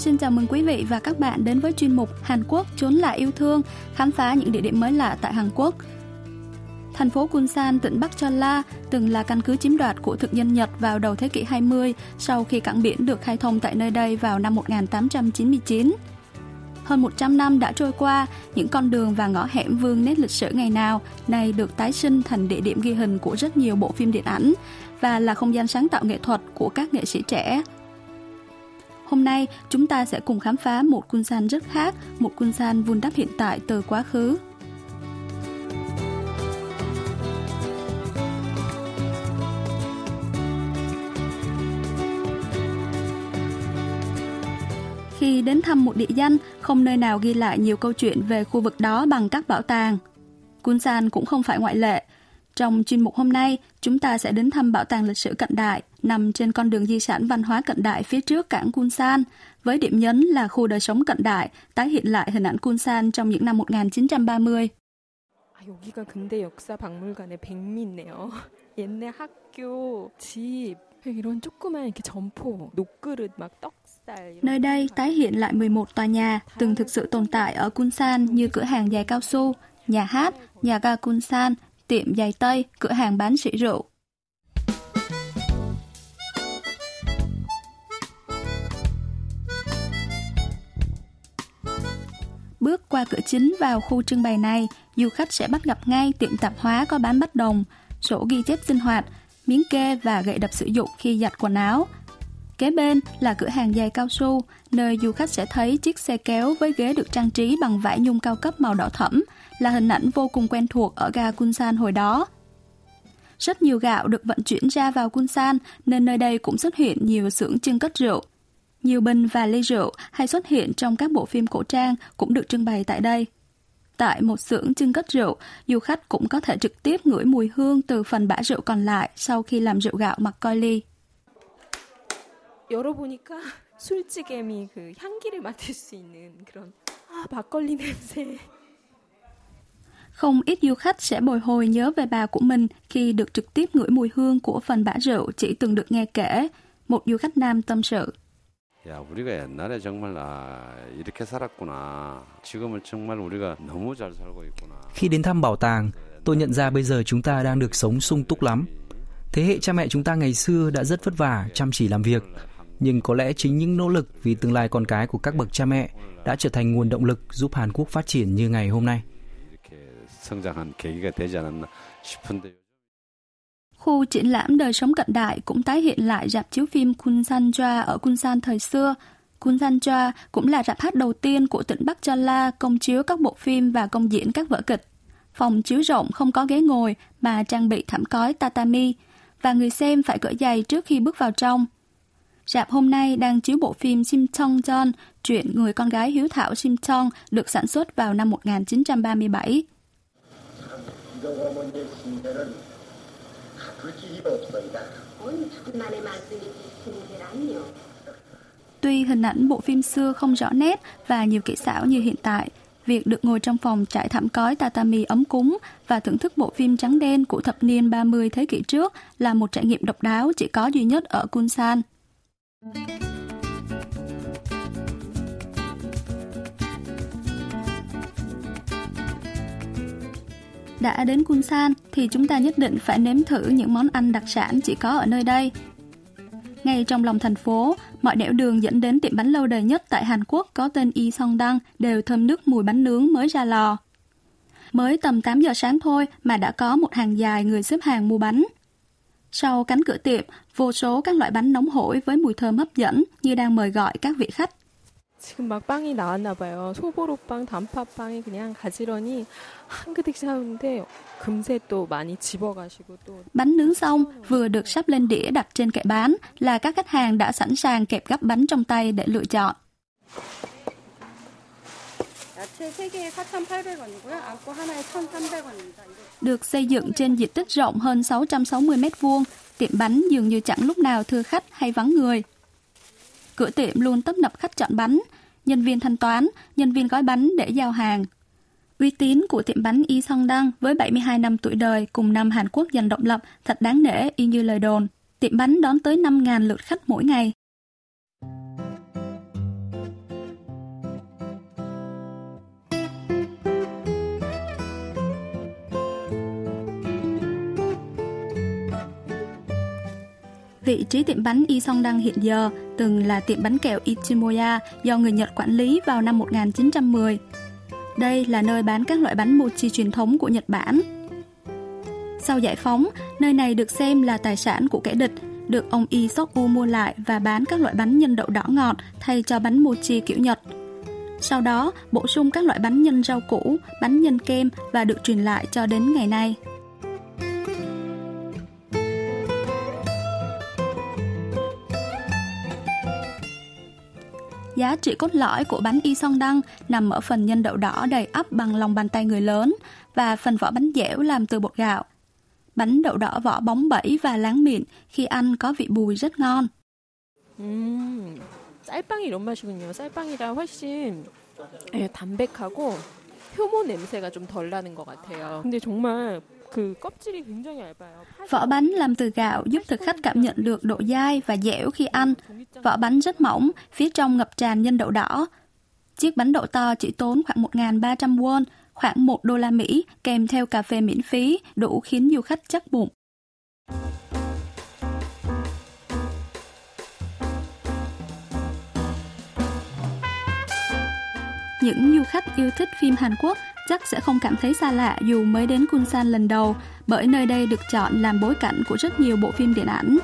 Xin chào mừng quý vị và các bạn đến với chuyên mục Hàn Quốc trốn là yêu thương, khám phá những địa điểm mới lạ tại Hàn Quốc. Thành phố Kunsan, tỉnh Bắc Cholla từng là căn cứ chiếm đoạt của thực dân Nhật vào đầu thế kỷ 20 sau khi cảng biển được khai thông tại nơi đây vào năm 1899. Hơn 100 năm đã trôi qua, những con đường và ngõ hẻm vương nét lịch sử ngày nào nay được tái sinh thành địa điểm ghi hình của rất nhiều bộ phim điện ảnh và là không gian sáng tạo nghệ thuật của các nghệ sĩ trẻ. Hôm nay, chúng ta sẽ cùng khám phá một Kunsan rất khác, một Kunsan vun đắp hiện tại từ quá khứ. Khi đến thăm một địa danh, không nơi nào ghi lại nhiều câu chuyện về khu vực đó bằng các bảo tàng. Kunsan cũng không phải ngoại lệ. Trong chuyên mục hôm nay, chúng ta sẽ đến thăm bảo tàng lịch sử cận đại nằm trên con đường di sản văn hóa cận đại phía trước cảng Kunsan, với điểm nhấn là khu đời sống cận đại, tái hiện lại hình ảnh Kunsan trong những năm 1930. 아, 여기가 근대 역사 박물관의 백미네요. 옛날 학교, 집, 이런 조그만 이렇게 점포, 녹그릇, 막 떡, Nơi đây tái hiện lại 11 tòa nhà từng thực sự tồn tại ở Kunsan như cửa hàng giày cao su, nhà hát, nhà ga Kunsan, tiệm giày Tây, cửa hàng bán sỉ rượu. Bước qua cửa chính vào khu trưng bày này, du khách sẽ bắt gặp ngay tiệm tạp hóa có bán bất đồng, sổ ghi chép sinh hoạt, miếng kê và gậy đập sử dụng khi giặt quần áo – Kế bên là cửa hàng giày cao su, nơi du khách sẽ thấy chiếc xe kéo với ghế được trang trí bằng vải nhung cao cấp màu đỏ thẫm, là hình ảnh vô cùng quen thuộc ở ga Kunsan hồi đó. Rất nhiều gạo được vận chuyển ra vào Kunsan nên nơi đây cũng xuất hiện nhiều xưởng trưng cất rượu. Nhiều bình và ly rượu hay xuất hiện trong các bộ phim cổ trang cũng được trưng bày tại đây. Tại một xưởng trưng cất rượu, du khách cũng có thể trực tiếp ngửi mùi hương từ phần bã rượu còn lại sau khi làm rượu gạo mặc coi ly. 열어보니까 술찌개미 그 향기를 맡을 수 있는 그런 아, 막걸리 냄새. Không ít du khách sẽ bồi hồi nhớ về bà của mình khi được trực tiếp ngửi mùi hương của phần bã rượu chỉ từng được nghe kể. Một du khách nam tâm sự. 야, 우리가 옛날에 정말 아, 이렇게 살았구나. 지금은 정말 우리가 너무 잘 살고 있구나. Khi đến thăm bảo tàng, tôi nhận ra bây giờ chúng ta đang được sống sung túc lắm. Thế hệ cha mẹ chúng ta ngày xưa đã rất vất vả, chăm chỉ làm việc, nhưng có lẽ chính những nỗ lực vì tương lai con cái của các bậc cha mẹ đã trở thành nguồn động lực giúp Hàn Quốc phát triển như ngày hôm nay. Khu triển lãm đời sống cận đại cũng tái hiện lại rạp chiếu phim Kunsanja ở Kunsan thời xưa. Kunsanja cũng là rạp hát đầu tiên của tỉnh Bắc Cholla công chiếu các bộ phim và công diễn các vở kịch. Phòng chiếu rộng không có ghế ngồi mà trang bị thảm cói tatami và người xem phải cởi giày trước khi bước vào trong. Rạp hôm nay đang chiếu bộ phim Sim Chong John, chuyện người con gái hiếu thảo Sim Chong được sản xuất vào năm 1937. Tuy hình ảnh bộ phim xưa không rõ nét và nhiều kỹ xảo như hiện tại, việc được ngồi trong phòng trải thảm cói tatami ấm cúng và thưởng thức bộ phim trắng đen của thập niên 30 thế kỷ trước là một trải nghiệm độc đáo chỉ có duy nhất ở Kunsan. Đã đến Kunsan thì chúng ta nhất định phải nếm thử những món ăn đặc sản chỉ có ở nơi đây. Ngay trong lòng thành phố, mọi nẻo đường dẫn đến tiệm bánh lâu đời nhất tại Hàn Quốc có tên Y Song Đăng đều thơm nước mùi bánh nướng mới ra lò. Mới tầm 8 giờ sáng thôi mà đã có một hàng dài người xếp hàng mua bánh. Sau cánh cửa tiệm, vô số các loại bánh nóng hổi với mùi thơm hấp dẫn như đang mời gọi các vị khách. 지금 막 빵이 나왔나 봐요. 소보로빵, 단팥빵이 그냥 가지런히 한 그릇씩 하는데 금세 또 많이 집어가시고 또 Bánh nướng xong vừa được sắp lên đĩa đặt trên kệ bán là các khách hàng đã sẵn sàng kẹp gắp bánh trong tay để lựa chọn. Được xây dựng trên diện tích rộng hơn 660 m2, tiệm bánh dường như chẳng lúc nào thưa khách hay vắng người. Cửa tiệm luôn tấp nập khách chọn bánh, nhân viên thanh toán, nhân viên gói bánh để giao hàng. Uy tín của tiệm bánh Y Song Đăng với 72 năm tuổi đời cùng năm Hàn Quốc giành độc lập thật đáng nể y như lời đồn. Tiệm bánh đón tới 5.000 lượt khách mỗi ngày. Vị trí tiệm bánh Y Song Đăng hiện giờ từng là tiệm bánh kẹo Ichimoya do người Nhật quản lý vào năm 1910. Đây là nơi bán các loại bánh mochi truyền thống của Nhật Bản. Sau giải phóng, nơi này được xem là tài sản của kẻ địch, được ông Y Sok U mua lại và bán các loại bánh nhân đậu đỏ ngọt thay cho bánh mochi kiểu Nhật. Sau đó, bổ sung các loại bánh nhân rau củ, bánh nhân kem và được truyền lại cho đến ngày nay. Giá trị cốt lõi của bánh y song đăng nằm ở phần nhân đậu đỏ đầy ắp bằng lòng bàn tay người lớn và phần vỏ bánh dẻo làm từ bột gạo. Bánh đậu đỏ vỏ bóng bẩy và láng miệng khi ăn có vị bùi rất ngon. 음, 쌀빵이 이런 맛이군요. 쌀빵이라 훨씬 예, 담백하고 효모 냄새가 좀 덜 나는 것 같아요. 근데 정말 Vỏ bánh làm từ gạo giúp thực khách cảm nhận được độ dai và dẻo khi ăn. Vỏ bánh rất mỏng, phía trong ngập tràn nhân đậu đỏ. Chiếc bánh đậu to chỉ tốn khoảng 1.300 won, khoảng 1 đô la Mỹ, kèm theo cà phê miễn phí, đủ khiến du khách chắc bụng. Những du khách yêu thích phim Hàn Quốc chắc sẽ không cảm thấy xa lạ dù mới đến Kunsan lần đầu, bởi nơi đây được chọn làm bối cảnh của rất nhiều bộ phim điện ảnh.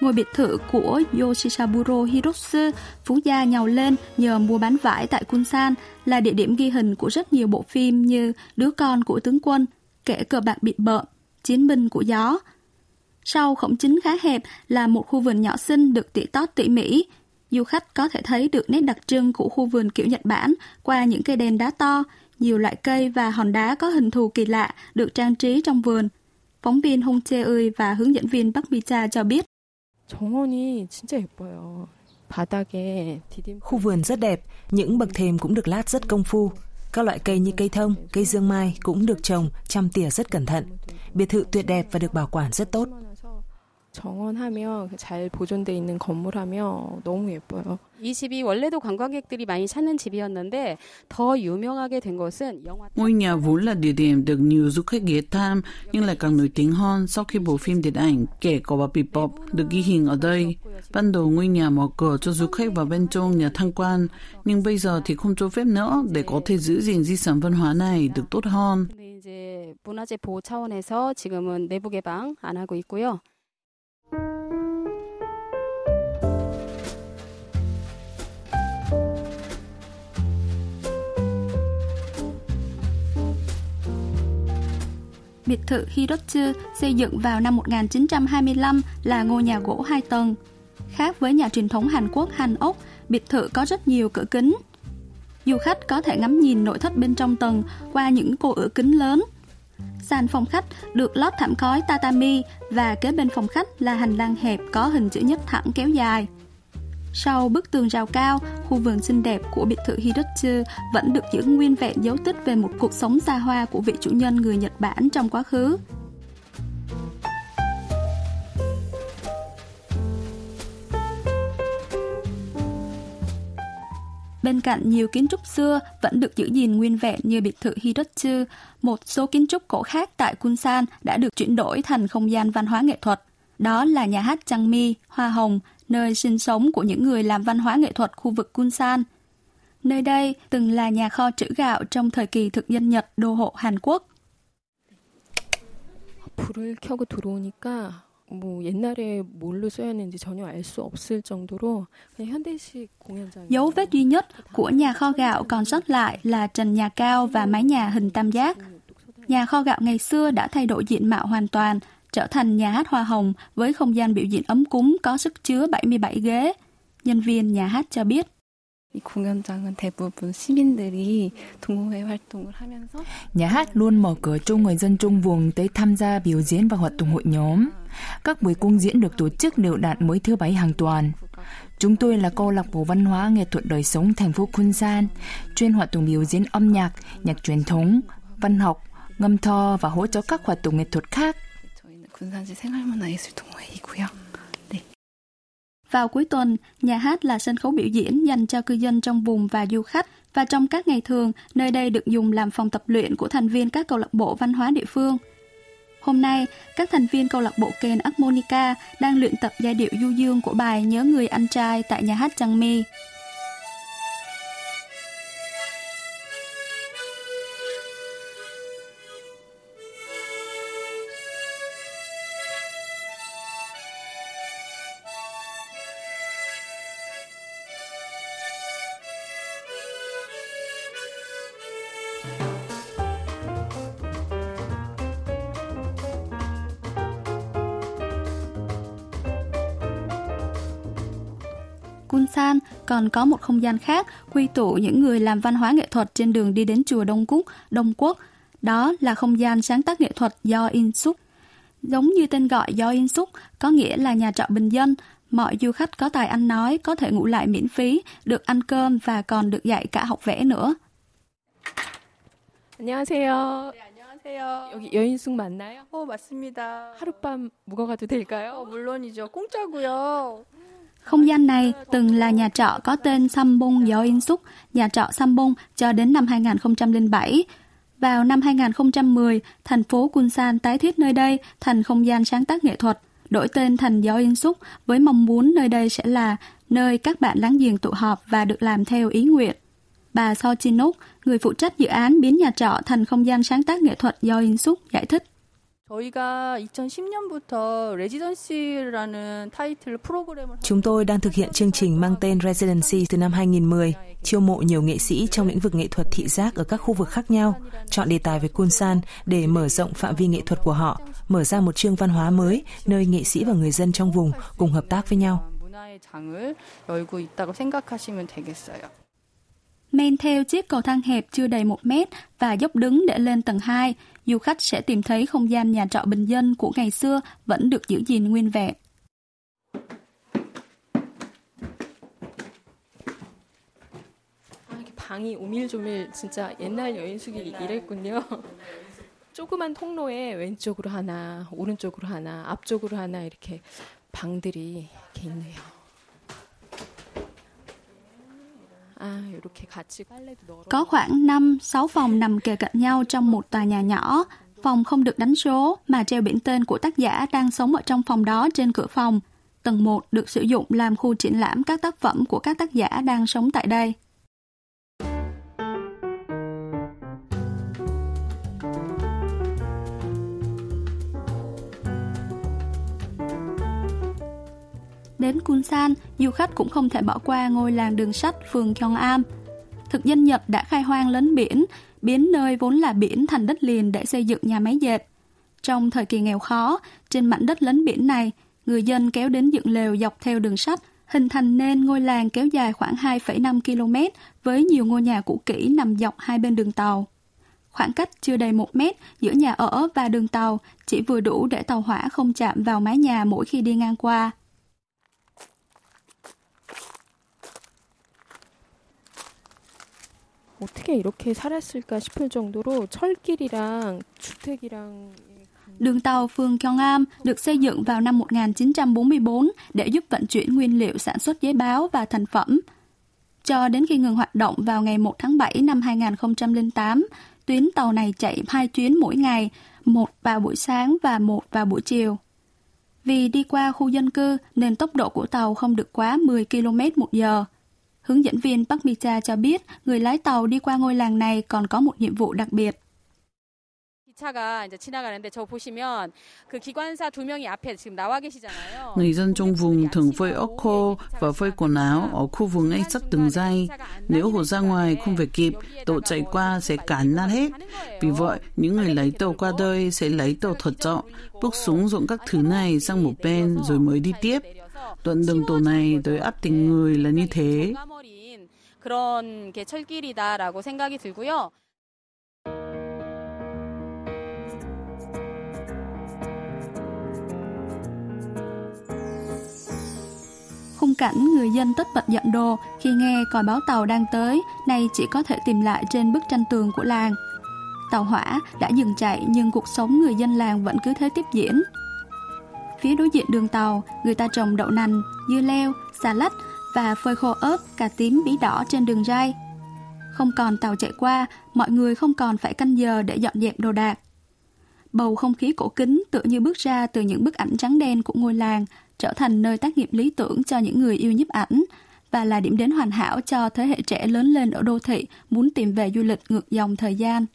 Ngôi biệt thự của Yoshisaburo Hiroshi, phú gia nhào lên nhờ mua bán vải tại Kunsan, là địa điểm ghi hình của rất nhiều bộ phim như Đứa con của tướng quân, Kẻ cờ bạc bị bợm, Chiến binh của gió. Sau khổng chính khá hẹp là một khu vườn nhỏ xinh được tỉ tót tỉ mỉ. Du khách có thể thấy được nét đặc trưng của khu vườn kiểu Nhật Bản qua những cây đèn đá to, nhiều loại cây và hòn đá có hình thù kỳ lạ được trang trí trong vườn. Phóng viên Hong Che Ơi và hướng dẫn viên Bắc Micha cho biết. Khu vườn rất đẹp, những bậc thềm cũng được lát rất công phu. Các loại cây như cây thông, cây dương mai cũng được trồng, chăm tỉa rất cẩn thận. Biệt thự tuyệt đẹp và được bảo quản rất tốt. 많아서 정원하면 잘 보존돼 있는 건물하면 너무 예뻐요. 이 집이 원래도 관광객들이 많이 찾는 집이었는데 더 유명하게 된 것은 영화 Ngôi nhà vốn là địa điểm được nhiều du khách ghé thăm nhưng lại càng nổi tiếng hơn sau khi bộ phim điện ảnh Kẻ có bà Bebop được ghi hình ở đây. Ban đầu ngôi nhà mở cửa cho du khách vào bên trong nhà tham quan, nhưng bây giờ thì không cho phép nữa để có thể giữ gìn di sản văn hóa này được tốt hơn. 근데 이제 문화재 보호 차원에서 지금은 내부 개방 안 하고 있고요. Biệt thự Hirotsu xây dựng vào năm 1925 là ngôi nhà gỗ hai tầng. Khác với nhà truyền thống Hàn Quốc Hàn ốc, biệt thự có rất nhiều cửa kính. Du khách có thể ngắm nhìn nội thất bên trong tầng qua những cô cửa kính lớn. Sàn phòng khách được lót thảm khói tatami và kế bên phòng khách là hành lang hẹp có hình chữ nhất thẳng kéo dài. Sau bức tường rào cao, khu vườn xinh đẹp của biệt thự Hirochi vẫn được giữ nguyên vẹn dấu tích về một cuộc sống xa hoa của vị chủ nhân người Nhật Bản trong quá khứ. Bên cạnh nhiều kiến trúc xưa vẫn được giữ gìn nguyên vẹn như biệt thự Hirochi, một số kiến trúc cổ khác tại Kunsan đã được chuyển đổi thành không gian văn hóa nghệ thuật. Đó là nhà hát Changmi, Hoa Hồng, nơi sinh sống của những người làm văn hóa nghệ thuật khu vực Kunsan. Nơi đây từng là nhà kho trữ gạo trong thời kỳ thực dân Nhật đô hộ Hàn Quốc. 불을 켜고 들어오니까 뭐 옛날에 뭘로 써였는지 전혀 알 수 없을 정도로 그냥 현대식 공연장. Dấu vết duy nhất của nhà kho gạo còn sót lại là trần nhà cao và mái nhà hình tam giác. Nhà kho gạo ngày xưa đã thay đổi diện mạo hoàn toàn, trở thành nhà hát Hoa Hồng với không gian biểu diễn ấm cúng có sức chứa 77 ghế. Nhân viên nhà hát cho biết. Nhà hát luôn mở cửa cho người dân trung vùng tới tham gia biểu diễn và hoạt động hội nhóm. Các buổi cung diễn được tổ chức đều đạt mới thứ bảy hàng tuần. Chúng tôi là câu lạc bộ văn hóa nghệ thuật đời sống thành phố Kunsan, chuyên hoạt động biểu diễn âm nhạc, nhạc truyền thống, văn học, ngâm thơ và hỗ trợ các hoạt động nghệ thuật khác 저희는 군산시 생활문화예술 동호회이고요. 네. Vào cuối tuần, nhà hát là sân khấu biểu diễn dành cho cư dân trong vùng và du khách và trong các ngày thường, nơi đây được dùng làm phòng tập luyện của thành viên các câu lạc bộ văn hóa địa phương. Hôm nay, các thành viên câu lạc bộ kèn harmonica đang luyện tập giai điệu du dương của bài Nhớ người anh trai tại nhà hát Trăng Mi. còn có một không gian khác quy tụ những người làm văn hóa nghệ thuật trên đường đi đến chùa Đông Cúc, Đông Quốc. Đó là không gian sáng tác nghệ thuật do In Suk. Giống như tên gọi do In Suk, có nghĩa là nhà trọ bình dân, mọi du khách có tài ăn nói có thể ngủ lại miễn phí, được ăn cơm và còn được dạy cả học vẽ nữa. 안녕하세요. 네, 안녕하세요. 여기 여인숙 맞나요? 어, 맞습니다. 하룻밤 묵어가도 될까요? 어, 물론이죠. 공짜고요. Không gian này từng là nhà trọ có tên Sambong Do In Suk, nhà trọ Sambong cho đến năm 2007. Vào năm 2010, thành phố Kunsan tái thiết nơi đây thành không gian sáng tác nghệ thuật, đổi tên thành Do In Suk với mong muốn nơi đây sẽ là nơi các bạn láng giềng tụ họp và được làm theo ý nguyện. Bà So Chinok, người phụ trách dự án biến nhà trọ thành không gian sáng tác nghệ thuật do In Suk giải thích. Chúng tôi đang thực hiện chương trình mang tên Residency từ năm 2010, chiêu mộ nhiều nghệ sĩ trong lĩnh vực nghệ thuật thị giác ở các khu vực khác nhau, chọn đề tài về Kunsan để mở rộng phạm vi nghệ thuật của họ, mở ra một chương văn hóa mới nơi nghệ sĩ và người dân trong vùng cùng hợp tác với nhau Men theo chiếc cầu thang hẹp chưa đầy một mét và dốc đứng để lên tầng 2, du khách sẽ tìm thấy không gian nhà trọ bình dân của ngày xưa vẫn được giữ gìn nguyên vẹn. 아, 이렇게 방이 오밀조밀 진짜 옛날 여인숙이 이랬군요. 조그만 통로에 왼쪽으로 하나, 오른쪽으로 하나, 앞쪽으로 하나 이렇게 방들이 이렇게 있네요. À, Có khoảng 5-6 phòng nằm kề cạnh nhau trong một tòa nhà nhỏ. Phòng không được đánh số, mà treo biển tên của tác giả đang sống ở trong phòng đó trên cửa phòng. Tầng 1 được sử dụng làm khu triển lãm các tác phẩm của các tác giả đang sống tại đây. Đến Kunsan, du khách cũng không thể bỏ qua ngôi làng đường sắt phường Gyeongam. Thực dân Nhật đã khai hoang lấn biển, biến nơi vốn là biển thành đất liền để xây dựng nhà máy dệt. Trong thời kỳ nghèo khó, trên mảnh đất lấn biển này, người dân kéo đến dựng lều dọc theo đường sắt, hình thành nên ngôi làng kéo dài khoảng 2,5 km với nhiều ngôi nhà cũ kỹ nằm dọc hai bên đường tàu. Khoảng cách chưa đầy một mét giữa nhà ở và đường tàu chỉ vừa đủ để tàu hỏa không chạm vào mái nhà mỗi khi đi ngang qua. 어떻게 이렇게 살았을까 싶을 정도로 철길이랑 주택이랑 Đường tàu phường Gyeongam được xây dựng vào năm 1944 để giúp vận chuyển nguyên liệu sản xuất giấy báo và thành phẩm. Cho đến khi ngừng hoạt động vào ngày 1 tháng 7 năm 2008, tuyến tàu này chạy hai chuyến mỗi ngày, một vào buổi sáng và một vào buổi chiều. Vì đi qua khu dân cư nên tốc độ của tàu không được quá 10 km một giờ. Hướng dẫn viên Park Mi-cha cho biết người lái tàu đi qua ngôi làng này còn có một nhiệm vụ đặc biệt. Người dân trong vùng thường phơi ốc khô và phơi quần áo ở khu vực ngay sát đường dây. Nếu hồ ra ngoài không về kịp, tàu chạy qua sẽ cản nát hết. Vì vậy, những người lấy tàu qua đây sẽ lấy tàu thật trọng, bước xuống dụng các thứ này sang một bên rồi mới đi tiếp. Đoạn đường tàu này tới áp tình người là như thế. 어린 그런 게 철길이다라고 생각이 들고요. Khung cảnh người dân tất bật dọn đồ khi nghe còi báo tàu đang tới, nay chỉ có thể tìm lại trên bức tranh tường của làng. Tàu hỏa đã dừng chạy nhưng cuộc sống người dân làng vẫn cứ thế tiếp diễn. Phía đối diện đường tàu, người ta trồng đậu nành, dưa leo, xà lách và phơi khô ớt, cà tím bí đỏ trên đường ray. Không còn tàu chạy qua, mọi người không còn phải canh giờ để dọn dẹp đồ đạc. Bầu không khí cổ kính tựa như bước ra từ những bức ảnh trắng đen của ngôi làng, trở thành nơi tác nghiệp lý tưởng cho những người yêu nhiếp ảnh và là điểm đến hoàn hảo cho thế hệ trẻ lớn lên ở đô thị muốn tìm về du lịch ngược dòng thời gian.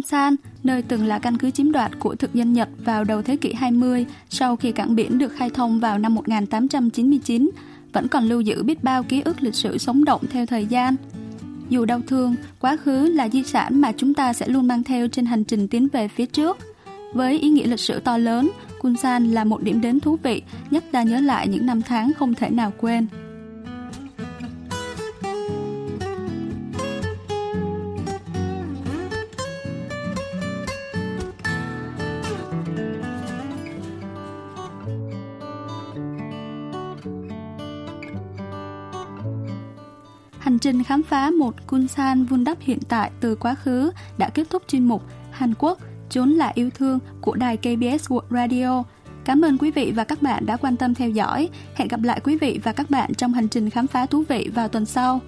Kunsan, nơi từng là căn cứ chiếm đoạt của thực dân Nhật vào đầu thế kỷ 20 sau khi cảng biển được khai thông vào năm 1899, vẫn còn lưu giữ biết bao ký ức lịch sử sống động theo thời gian. Dù đau thương, quá khứ là di sản mà chúng ta sẽ luôn mang theo trên hành trình tiến về phía trước. Với ý nghĩa lịch sử to lớn, Kunsan là một điểm đến thú vị, nhắc ta nhớ lại những năm tháng không thể nào quên. Hành trình khám phá một Kunsan vun đắp hiện tại từ quá khứ đã kết thúc chuyên mục Hàn Quốc, chốn là yêu thương của đài KBS World Radio. Cảm ơn quý vị và các bạn đã quan tâm theo dõi. Hẹn gặp lại quý vị và các bạn trong hành trình khám phá thú vị vào tuần sau.